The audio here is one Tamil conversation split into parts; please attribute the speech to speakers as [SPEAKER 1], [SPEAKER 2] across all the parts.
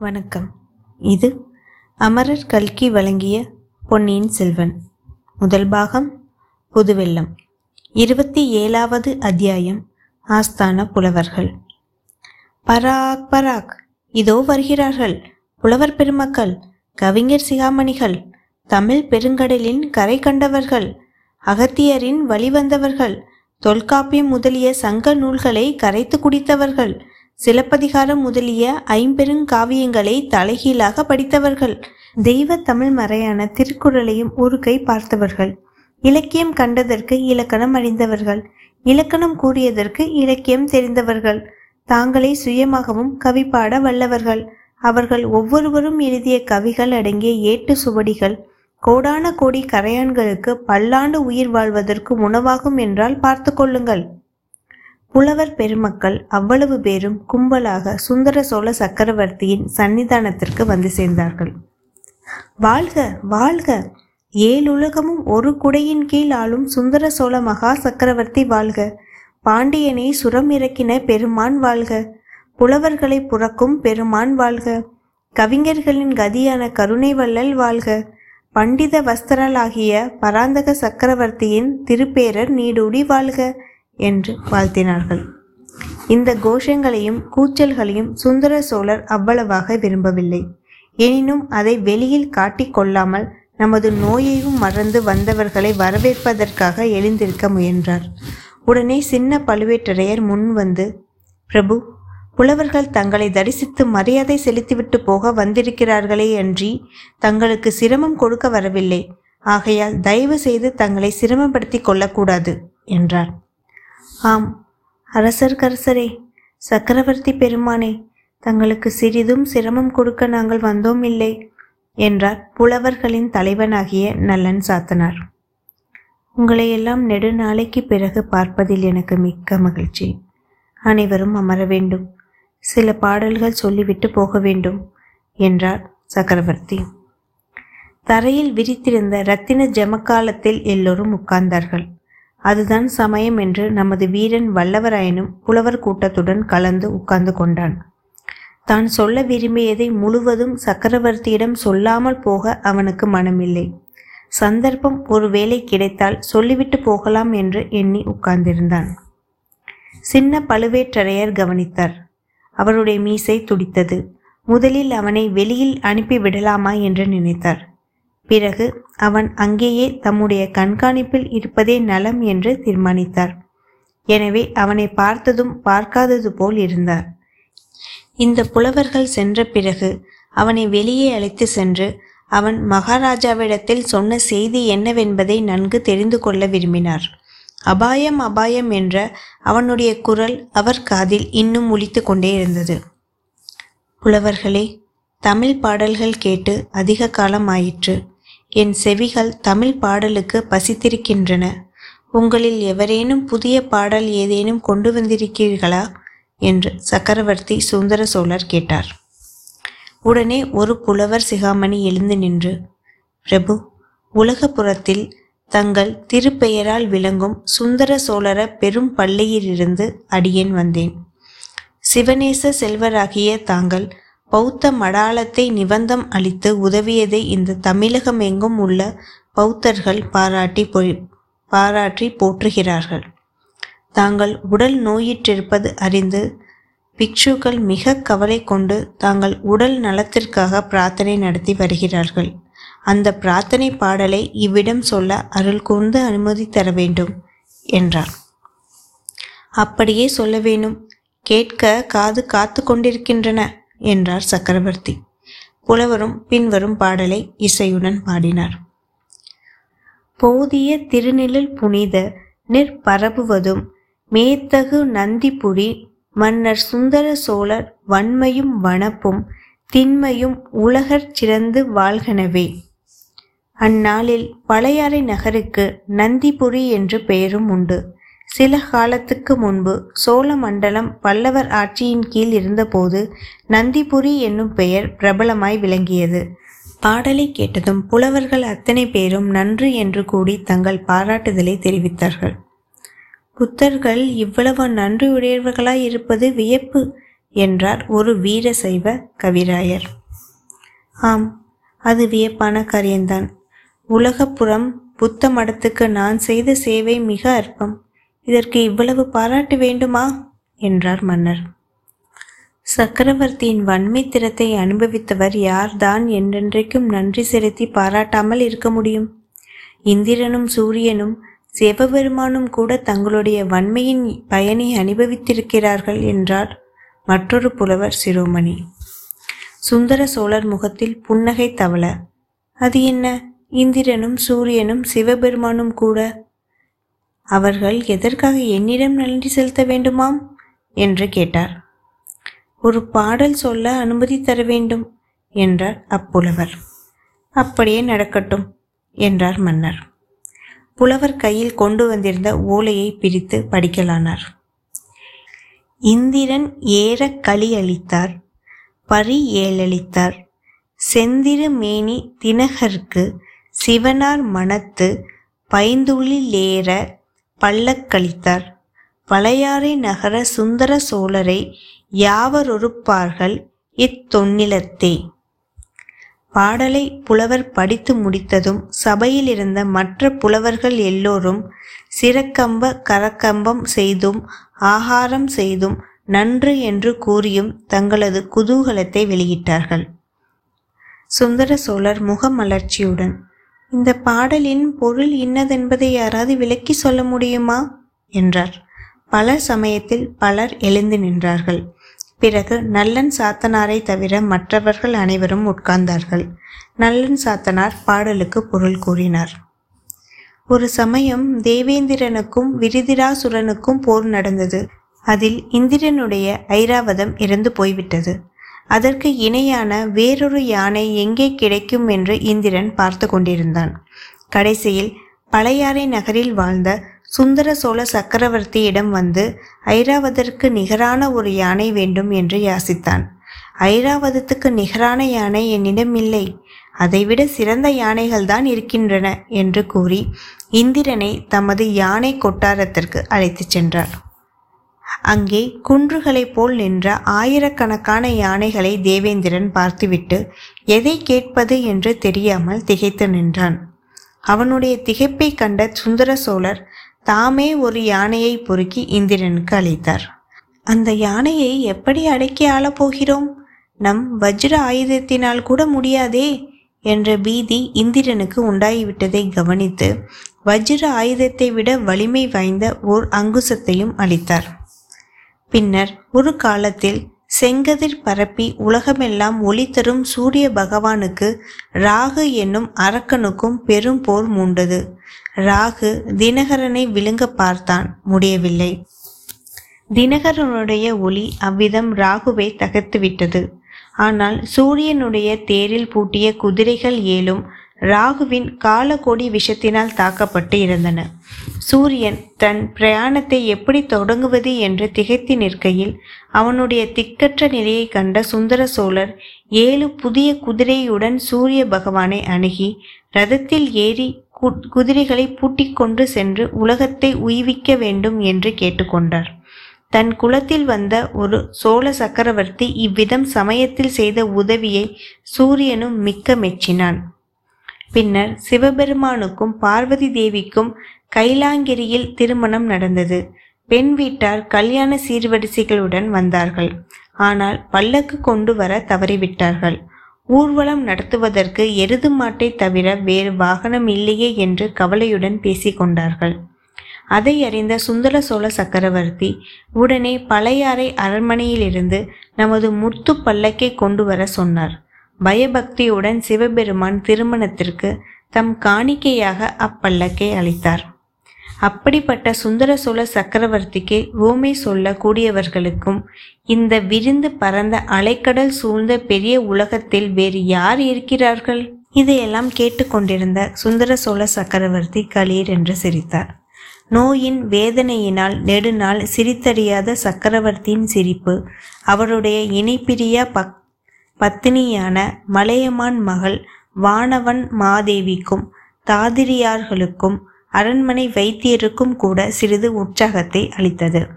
[SPEAKER 1] வணக்கம். இது அமரர் கல்கி வழங்கிய பொன்னியின் செல்வன். முதல் பாகம் புதுவெள்ளம். இருபத்தி ஏழாவது அத்தியாயம் ஆஸ்தான புலவர்கள். பராக் பராக். இதோ வருகிறார்கள். புலவர் பெருமக்கள் கவிஞர் சிகாமணிகள் தமிழ் பெருங்கடலின் கரை கண்டவர்கள் அகத்தியரின் வழிவந்தவர்கள் தொல்காப்பியம் முதலிய சங்க நூல்களை கரைத்து குடித்தவர்கள் சிலப்பதிகாரம் முதலிய ஐம்பெருங்காவியங்களை தலைகீழாக படித்தவர்கள். தெய்வ தமிழ் மறையான திருக்குறளையும் ஒரு கை பார்த்தவர்கள். இலக்கியம் கண்டதற்கு இலக்கணம் அறிந்தவர்கள். இலக்கணம் கூறியதற்கு இலக்கியம் தெரிந்தவர்கள். தாங்களே சுயமாகவும் கவி பாட வல்லவர்கள். அவர்கள் ஒவ்வொருவரும் எழுதிய கவிகள் அடங்கிய ஏட்டு சுவடிகள். கோடான கோடி கரையான்களுக்கு பல்லாண்டு உயிர் வாழ்வதற்கு உணவாகும் என்றால் பார்த்து கொள்ளுங்கள். புலவர் பெருமக்கள் அவ்வளவு பேரும் கும்பலாக சுந்தர சோழ சக்கரவர்த்தியின் சன்னிதானத்திற்கு வந்து சேர்ந்தார்கள். வாழ்க வாழ்க! ஏழுலகமும் ஒரு குடையின் கீழ் ஆளும் சுந்தர சோழ மகா சக்கரவர்த்தி வாழ்க! பாண்டியனை சுரம் இறக்கின பெருமான் வாழ்க! புலவர்களை புறக்கும் பெருமான் வாழ்க! கவிஞர்களின் கதியான கருணை வள்ளல் வாழ்க! பண்டித வஸ்திரலாகிய பராந்தக சக்கரவர்த்தியின் திருப்பேரர் நீடூடி வாழ்க! என்று வாழ்த்தினார்கள். இந்த கோஷங்களையும் கூச்சல்களையும் சுந்தர சோழர் அவ்வளவாக விரும்பவில்லை. எனினும் அதை வெளியில் காட்டிக் கொள்ளாமல் நமது நோயையும் மறந்து வந்தவர்களை வரவேற்பதற்காக எழுந்திருக்க முயன்றார். உடனே சின்ன பழுவேட்டரையர் முன் வந்து பிரபு புலவர்கள் தங்களை தரிசித்து மரியாதை செலுத்திவிட்டு போக வந்திருக்கிறார்களே அன்றி தங்களுக்கு சிரமம் கொடுக்க வரவில்லை. ஆகையால் தயவு செய்து தங்களை சிரமப்படுத்தி கொள்ளக்கூடாது என்றார். ஆம் அரசர்கரசரே சக்கரவர்த்தி பெருமானே தங்களுக்கு சிறிதும் சிரமம் கொடுக்க நாங்கள் வந்தோம் இல்லை என்றார் புலவர்களின் தலைவனாகிய நல்லன் சாத்தனார். உங்களை எல்லாம் நெடுநாளைக்கு பிறகு பார்ப்பதில் எனக்கு மிக்க மகிழ்ச்சி. அனைவரும் அமர வேண்டும் சில பாடல்கள் சொல்லிவிட்டு போக வேண்டும் என்றார் சக்கரவர்த்தி. தரையில் விரித்திருந்த ரத்தின ஜமக்காலத்தில் எல்லோரும் உட்கார்ந்தார்கள். அதுதான் சமயம் என்று நமது வீரன் வல்லவராயனும் புலவர் கூட்டத்துடன் கலந்து உட்கார்ந்து கொண்டான். தான் சொல்ல விரும்பியதை முழுவதும் சக்கரவர்த்தியிடம் சொல்லாமல் போக அவனுக்கு மனமில்லை. சந்தர்ப்பம் ஒருவேளை கிடைத்தால் சொல்லிவிட்டு போகலாம் என்று எண்ணி உட்கார்ந்திருந்தான். சின்ன பழுவேற்றரையர் கவனித்தார். அவருடைய மீசை துடித்தது. முதலில் அவனை வெளியில் அனுப்பி விடலாமா என்று நினைத்தார். பிறகு அவன் அங்கேயே தம்முடைய கண்காணிப்பில் இருப்பதே நலம் என்று தீர்மானித்தார். எனவே அவனை பார்த்ததும் பார்க்காதது போல் இருந்தார். இந்த புலவர்கள் சென்ற பிறகு அவனை வெளியே அழைத்து சென்று அவன் மகாராஜாவிடத்தில் சொன்ன செய்தி என்னவென்பதை நன்கு தெரிந்து கொள்ள விரும்பினார். அபாயம் அபாயம் என்ற அவனுடைய குரல் அவர் காதில் இன்னும் ஒலித்து கொண்டே இருந்தது. புலவர்களே தமிழ் பாடல்கள் கேட்டு அதிக காலம் ஆயிற்று. என் செவிகள் தமிழ் பாடலுக்கு பசித்திருக்கின்றன. உங்களில் எவரேனும் புதிய பாடல் ஏதேனும் கொண்டு வந்திருக்கிறீர்களா? என்று சக்கரவர்த்தி சுந்தர சோழர் கேட்டார். உடனே ஒரு புலவர் சிகாமணி எழுந்து நின்று பிரபு உலகப்புறத்தில் தங்கள் திருப்பெயரால் விளங்கும் சுந்தர சோழர பெரும் பள்ளியிலிருந்து அடியேன் வந்தேன். சிவநேச செல்வராகிய தாங்கள் பௌத்த மடாலத்தை நிபந்தம் அளித்து உதவியதை இந்த தமிழகம் எங்கும் உள்ள பௌத்தர்கள் பாராட்டி போய் பாராட்டி போற்றுகிறார்கள். தாங்கள் உடல் நோயிற்றிருப்பது அறிந்து பிக்ஷுக்கள் மிக கவலை கொண்டு தாங்கள் உடல் நலத்திற்காக பிரார்த்தனை நடத்தி வருகிறார்கள். அந்த பிரார்த்தனை பாடலை இவ்விடம் சொல்ல அருள் கூர்ந்து அனுமதி தர வேண்டும் என்றார் அப்படியே சொல்ல வேணும். கேட்க காது காத்து கொண்டிருக்கின்றன. என்றார் சக்கரவர்த்தி. புலவரும் பின்வரும் பாடலை இசையுடன் பாடினார். போதிய திருநிழல் புனித நிற்பரப்புவதும் மேத்தகு நந்திபுரி மன்னர் சுந்தர சோழர் வன்மையும் வனப்பும் திண்மையும் உலகற் சிறந்து வாழ்கனவே. அந்நாளில் பழையாறை நகருக்கு நந்திபுரி என்று பெயரும் உண்டு. சில காலத்துக்கு முன்பு சோழ மண்டலம் பல்லவர் ஆட்சியின் கீழ் இருந்தபோது நந்திபுரி என்னும் பெயர் பிரபலமாய் விளங்கியது. பாடலை கேட்டதும் புலவர்கள் அத்தனை பேரும் நன்று என்று கூடி தங்கள் பாராட்டுதலை தெரிவித்தார்கள். புத்தர்கள் இவ்வளவு நன்றியுடையவர்களாய் இருப்பது வியப்பு என்றார் ஒரு வீர சைவ கவிராயர். ஆம் அது வியப்பான காரியம்தான். உலகப்புறம் புத்த மடத்துக்கு நான் செய்த சேவை மிக அற்பம். இதற்கு இவ்வளவு பாராட்டு வேண்டுமா? என்றார் மன்னர். சக்கரவர்த்தியின் வன்மை திறத்தை அனுபவித்தவர் யார்தான் என்றென்றைக்கும் நன்றி செலுத்தி பாராட்டாமல் இருக்க முடியும். இந்திரனும் சூரியனும் சிவபெருமானும் கூட தங்களுடைய வன்மையின் பயனை அனுபவித்திருக்கிறார்கள் என்றார் மற்றொரு புலவர் சிரோமணி. சுந்தர சோழர் முகத்தில் புன்னகை தவள. அது என்ன? இந்திரனும் சூரியனும் சிவபெருமானும் கூட அவர்கள் எதற்காக என்னிடம் நன்றி செலுத்த வேண்டுமாம்? என்று கேட்டார். ஒரு பாடல் சொல்ல அனுமதி தர வேண்டும் என்றார் அப்புலவர். அப்படியே நடக்கட்டும் என்றார் மன்னர். புலவர் கையில் கொண்டு வந்திருந்த ஓலையை பிரித்து படிக்கலானார். இந்திரன் ஏற களி அளித்தார் பரி ஏழளித்தார். செந்திரு மேனி தினகர்க்கு சிவனார் மனத்து பைந்துளிலேற பல்லக்களித்தார் பழையாறை நகர சுந்தர சோழரை யாவரொருப்பார்கள் இத்தொன்னிலத்தே பாடலை புலவர் படித்து முடித்ததும் சபையில் இருந்த மற்ற புலவர்கள் எல்லோரும் சிறக்கம்ப கரக்கம்பம் செய்தும் ஆகாரம் செய்தும் நன்று என்று கூறியும் தங்களது குதூகலத்தை வெளியிட்டார்கள். சுந்தர சோழர் முகமலர்ச்சியுடன் இந்த பாடலின் பொருள் இன்னதென்பதை யாராவது விளக்கி சொல்ல முடியுமா? என்றார். பல சமயத்தில் பலர் எழுந்து நின்றார்கள். பிறகு நல்லன் சாத்தனாரை தவிர மற்றவர்கள் அனைவரும் உட்கார்ந்தார்கள். நல்லன் சாத்தனார் பாடலுக்கு பொருள் கூறினார். ஒரு சமயம் தேவேந்திரனுக்கும் விருதிராசுரனுக்கும் போர் நடந்தது. அதில் இந்திரனுடைய ஐராவதம் இறந்து போய்விட்டது. அதற்கு இணையான வேறொரு யானை எங்கே கிடைக்கும் என்று இந்திரன் பார்த்து கொண்டிருந்தான். கடைசியில் பழையாறை நகரில் வாழ்ந்த சுந்தர சோழ சக்கரவர்த்தியிடம் வந்து ஐராவதற்கு நிகரான ஒரு யானை வேண்டும் என்று யாசித்தான். ஐராவதத்துக்கு நிகரான யானை என்னிடம் இல்லை. அதைவிட சிறந்த யானைகள்தான் இருக்கின்றன என்று கூறி இந்திரனை தமது யானை கொட்டாரத்திற்கு அழைத்துச் சென்றார். அங்கே குன்றுகளைப் போல் நின்ற ஆயிரக்கணக்கான யானைகளை தேவேந்திரன் பார்த்துவிட்டு எதை கேட்பது என்று தெரியாமல் திகைத்து நின்றான். அவனுடைய திகைப்பை கண்ட சுந்தர சோழர் தாமே ஒரு யானையை பொறுக்கி இந்திரனுக்கு அளித்தார் அந்த யானையை எப்படி அடக்கி ஆளப் போகிறோம்? நம் வஜ்ர ஆயுதத்தினால் கூட முடியாதே என்ற பீதி இந்திரனுக்கு உண்டாகிவிட்டதை கவனித்து வஜ்ர ஆயுதத்தை விட வலிமை வாய்ந்த ஓர் அங்குசத்தையும் அளித்தார். பின்னர் ஒரு காலத்தில் செங்கதிர் பரப்பி உலகமெல்லாம் ஒளி தரும் சூரிய பகவானுக்கு ராகு என்னும் அரக்கனுக்கும் பெரும் போர் மூண்டது. ராகு தினகரனை விழுங்க பார்த்தான் முடியவில்லை. தினகரனுடைய ஒளி அவ்விதம் ராகுவை தகர்த்துவிட்டது. ஆனால் சூரியனுடைய தேரில் பூட்டிய குதிரைகள் ஏழும் ராகுவின் காலகோடி விஷத்தினால் தாக்கப்பட்டு இருந்தன. சூரியன் தன் பிரயாணத்தை எப்படி தொடங்குவது என்று திகைத்து நிற்கையில் அவனுடைய திக்கற்ற நிலையை கண்ட சுந்தர சோழர் ஏழு புதிய குதிரையுடன் சூரிய பகவானை அணுகி ரதத்தில் ஏறி குதிரைகளை பூட்டிக் கொண்டு சென்று உலகத்தை உய்விக்க வேண்டும் என்று கேட்டுக்கொண்டார். தன் குலத்தில் வந்த ஒரு சோழ சக்கரவர்த்தி இவ்விதம் சமயத்தில் செய்த உதவியை சூரியனும் மிக்க மெச்சினான். பின்னர் சிவபெருமானுக்கும் பார்வதி தேவிக்கும் கைலாங்கிரியில் திருமணம் நடந்தது. பெண் வீட்டார் கல்யாண சீர்வரிசைகளுடன் வந்தார்கள். ஆனால் பல்லக்கு கொண்டு வர தவறிவிட்டார்கள். ஊர்வலம் நடத்துவதற்கு எருது மாட்டை தவிர வேறு வாகனம் இல்லையே என்று கவலையுடன் பேசிக்கொண்டார்கள் அதை அறிந்த சுந்தர சோழ சக்கரவர்த்தி உடனே பழையாறை அரண்மனையிலிருந்து நமது முத்து பல்லக்கை கொண்டு வர சொன்னார். பயபக்தியுடன் சிவபெருமான் திருமணத்திற்கு தம் காணிக்கையாக அப்பல்லக்கை அளித்தார். அப்படிப்பட்ட சுந்தர சோழ சக்கரவர்த்திக்கு ஓமை சொல்ல கூடியவர்களுக்கும் இந்த விருந்து பரந்த அலைக்கடல் சூழ்ந்த பெரிய உலகத்தில் வேறு யார் இருக்கிறார்கள்? இதையெல்லாம் கேட்டுக்கொண்டிருந்த சுந்தர சோழ சக்கரவர்த்தி களீர் என்று சிரித்தார். நோயின் வேதனையினால் நெடுநாள் சிரித்தறியாத சக்கரவர்த்தியின் சிரிப்பு அவருடைய இணைப்பிரியா பக் பத்தினியான மலையமான் மகள் வானவன் மாதேவிக்கும் தாதிரியார்களுக்கும் அரண்மனை வைத்தியருக்கும் கூட சிறிது உற்சாகத்தை அளித்தது.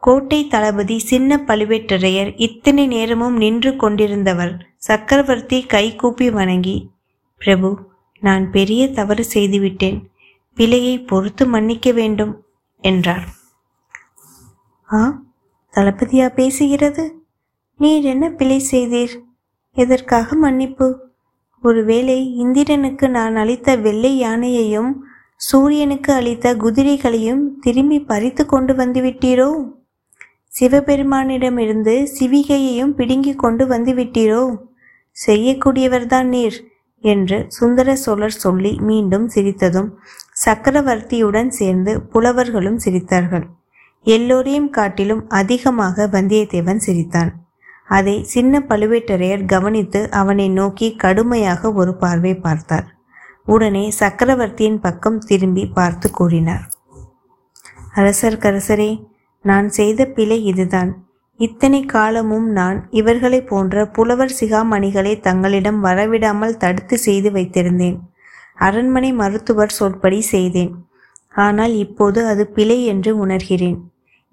[SPEAKER 1] கோட்டை தளபதி சின்ன பழுவேட்டரையர் இத்தனை நேரமும் நின்று கொண்டிருந்தவர் சக்கரவர்த்தி கைகூப்பி வணங்கி பிரபு நான் பெரிய தவறு செய்துவிட்டேன். பிழையை பொறுத்து மன்னிக்க வேண்டும் என்றார். ஆ? தளபதியா பேசுகிறது? நீர் என்ன பிழை செய்தீர்? எதற்காக மன்னிப்பு? ஒருவேளை இந்திரனுக்கு நான் அளித்த வெள்ளை யானையையும் சூரியனுக்கு அளித்த குதிரைகளையும் திரும்பி பறித்து கொண்டு வந்துவிட்டீரோ? சிவபெருமானிடமிருந்து சிவிகையையும் பிடுங்கி கொண்டு வந்துவிட்டீரோ? செய்யக்கூடியவர்தான் நீர் என்று சுந்தர சோழர் சொல்லி மீண்டும் சிரித்ததும் சக்கரவர்த்தியுடன் சேர்ந்து புலவர்களும் சிரித்தார்கள். எல்லோரையும் காட்டிலும் அதிகமாக வந்தியத்தேவன் சிரித்தான். அதை சின்ன பழுவேட்டரையர் கவனித்து அவனை நோக்கி கடுமையாக ஒரு பார்வை பார்த்தார். உடனே சக்கரவர்த்தியின் பக்கம் திரும்பி பார்த்து கூறினார். அரசர்கரசரே நான் செய்த பிழை இதுதான். இத்தனை காலமும் நான் இவர்களைப் போன்ற புலவர் சிகாமணிகளை தங்களிடம் வரவிடாமல் தடுத்து செய்து வைத்திருந்தேன். அரண்மனை மருத்துவர் சொற்படி செய்தேன். ஆனால் இப்போது அது பிழை என்று உணர்கிறேன்.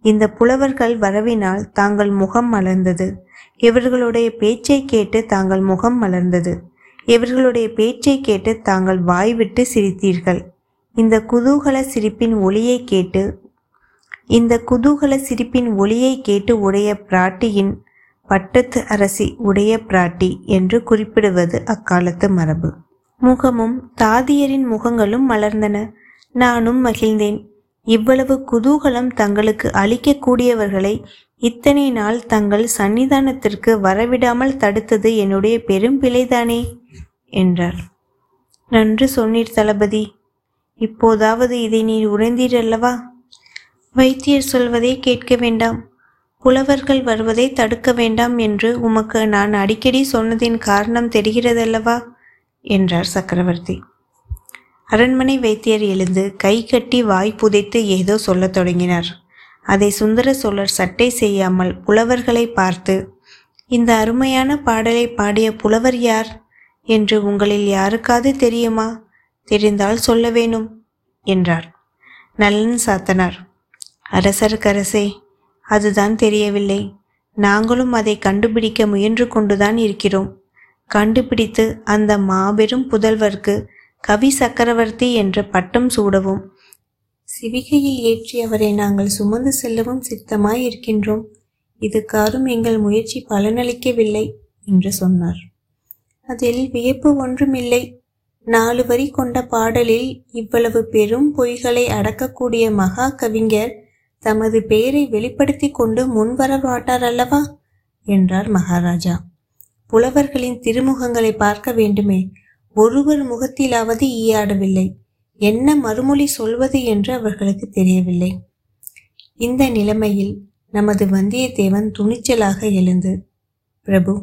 [SPEAKER 1] இந்த புலவர்கள் வரவினால் தாங்கள் முகம் மலர்ந்தது. இவர்களுடைய பேச்சை கேட்டு தாங்கள் முகம் மலர்ந்தது. இவர்களுடைய பேச்சை கேட்டு தாங்கள் வாய்விட்டு சிரித்தீர்கள். இந்த குதூகல சிரிப்பின் ஒளியை கேட்டு இந்த குதூகல சிரிப்பின் ஒளியை கேட்டு உடைய பிராட்டியின் பட்டத்து அரசி உடைய பிராட்டி என்று குறிப்பிடுவது அக்காலத்து மரபு. முகமும் தாதியரின் முகங்களும் மலர்ந்தன. நானும் மகிழ்ந்தேன். இவ்வளவு குதூகலம் தங்களுக்கு அளிக்கக்கூடியவர்களை இத்தனை நாள் தங்கள் சன்னிதானத்திற்கு வரவிடாமல் தடுத்தது என்னுடைய பெரும் பிழைதானே? என்றார் நன்று சொன்னீர் தளபதி. இப்போதாவது இதை நீர் உணர்ந்தீரல்லவா வைத்தியர் சொல்வதை கேட்க வேண்டாம். புலவர்கள் வருவதை தடுக்க வேண்டாம் என்று உமக்கு நான் அடிக்கடி சொன்னதின் காரணம் தெரிகிறதல்லவா? என்றார் சக்கரவர்த்தி. அரண்மனை வைத்தியர் எழுந்து கை கட்டி வாய் புதைத்து ஏதோ சொல்லத் தொடங்கினார். அதை சுந்தர சோழர் சட்டை செய்யாமல் புலவர்களை பார்த்து இந்த அருமையான பாடலை பாடிய புலவர் யார்? என்று உங்களில் யாருக்காவது தெரியுமா? தெரிந்தால் சொல்ல வேணும் என்றார். நலன் சாத்தனார். அரசருக்கரசே அதுதான் தெரியவில்லை. நாங்களும் அதை கண்டுபிடிக்க முயன்று கொண்டுதான் இருக்கிறோம். கண்டுபிடித்து அந்த மாபெரும் புதல்வர்க்கு கவி சக்கரவர்த்தி என்ற பட்டம் சூடவும். சிவிகையை ஏற்றி அவரை நாங்கள் சுமந்து செல்லவும் சித்தமாய் இருக்கின்றோம் இதுக்காரும் எங்கள் முயற்சி பலனளிக்கவில்லை என்று சொன்னார். அதில் வியப்பு ஒன்றுமில்லை. நாலு வரி கொண்ட பாடலில் இவ்வளவு பெரும் பொய்களை அடக்கக்கூடிய மகா கவிஞர் தமது பெயரை வெளிப்படுத்தி கொண்டு முன்வர மாட்டார் அல்லவா? என்றார் மகாராஜா. புலவர்களின் திருமுகங்களை பார்க்க வேண்டுமே. ஒருவர் முகத்திலாவது ஈயாடவில்லை. என்ன மறுமொழி சொல்வது என்று அவர்களுக்கு தெரியவில்லை. இந்த நிலைமையில் நமது வந்தியத்தேவன் துணிச்சலாக எழுந்து பிரபு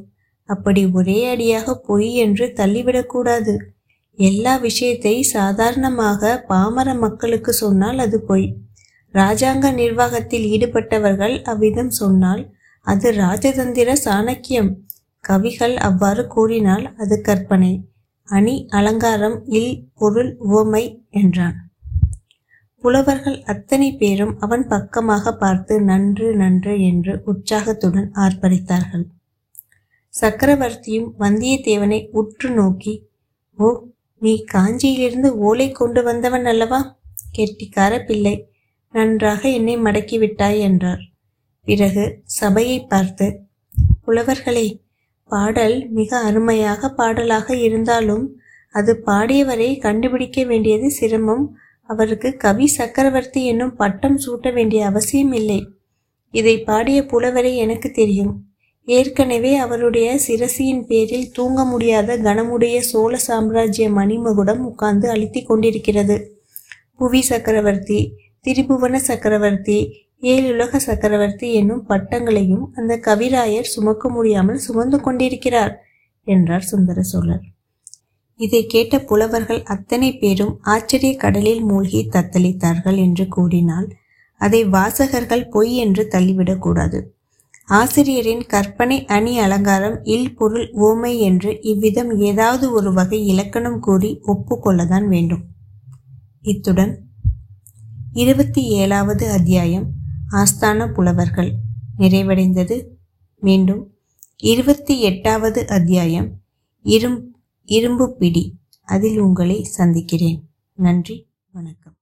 [SPEAKER 1] அப்படி ஒரே அடியாக பொய் என்று தள்ளிவிடக்கூடாது எல்லா விஷயத்தை சாதாரணமாக பாமர மக்களுக்கு சொன்னால் அது பொய். ராஜாங்க நிர்வாகத்தில் ஈடுபட்டவர்கள் அவ்விதம் சொன்னால் அது ராஜதந்திர சாணக்கியம். கவிகள் அவ்வாறு கூறினால் அது கற்பனை. அணி அலங்காரம் இல் பொருள் உவமை என்றான். புலவர்கள் அத்தனை பேரும் அவன் பக்கமாக பார்த்து நன்று நன்று என்று உற்சாகத்துடன் ஆர்ப்பரித்தார்கள். சக்கரவர்த்தியும் வந்தியத்தேவனை உற்று நோக்கி ஓ நீ காஞ்சியிலிருந்து ஓலை கொண்டு வந்தவன் அல்லவா? கெட்டிக்கார பிள்ளை நன்றாக என்னை மடக்கிவிட்டாய் என்றார். பிறகு சபையை பார்த்து புலவர்களே பாடல் மிக அருமையாக பாடலாக இருந்தாலும் அது பாடியவரை கண்டுபிடிக்க வேண்டியது சிரமம். அவருக்கு கவி சக்கரவர்த்தி என்னும் பட்டம் சூட்ட வேண்டிய அவசியம் இல்லை. இதை பாடிய புலவரை எனக்கு தெரியும். ஏற்கனவே அவருடைய சிரசியின் பேரில் தூங்க முடியாத கனமுடைய சோழ சாம்ராஜ்ய மணிமகுடம் உட்கார்ந்து அழுத்தி கொண்டிருக்கிறது. புவி சக்கரவர்த்தி திரிபுவன சக்கரவர்த்தி ஏழுலக சக்கரவர்த்தி என்னும் பட்டங்களையும் அந்த கவிராயர் சுமக்க முடியாமல் சுமந்து கொண்டிருக்கிறார் என்றார் சுந்தர சோழர். இதை கேட்ட புலவர்கள் அத்தனை பேரும் ஆச்சரிய கடலில் மூழ்கி தத்தளித்தார்கள் என்று கூறினால் அதை வாசகர்கள் பொய் என்று தள்ளிவிடக்கூடாது ஆசிரியரின் கற்பனை அணி அலங்காரம் இல் பொருள் ஓமை என்று இவ்விதம் ஏதாவது ஒரு வகை இலக்கணம் கூறி ஒப்புக்கொள்ளதான் வேண்டும். இத்துடன் இருபத்தி ஏழாவது அத்தியாயம் ஆஸ்தான புலவர்கள். நிறைவடைந்தது மீண்டும் இருபத்தி எட்டாவது அத்தியாயம். இரும் இரும்பு பிடி. அதில் உங்களை சந்திக்கிறேன். நன்றி வணக்கம்.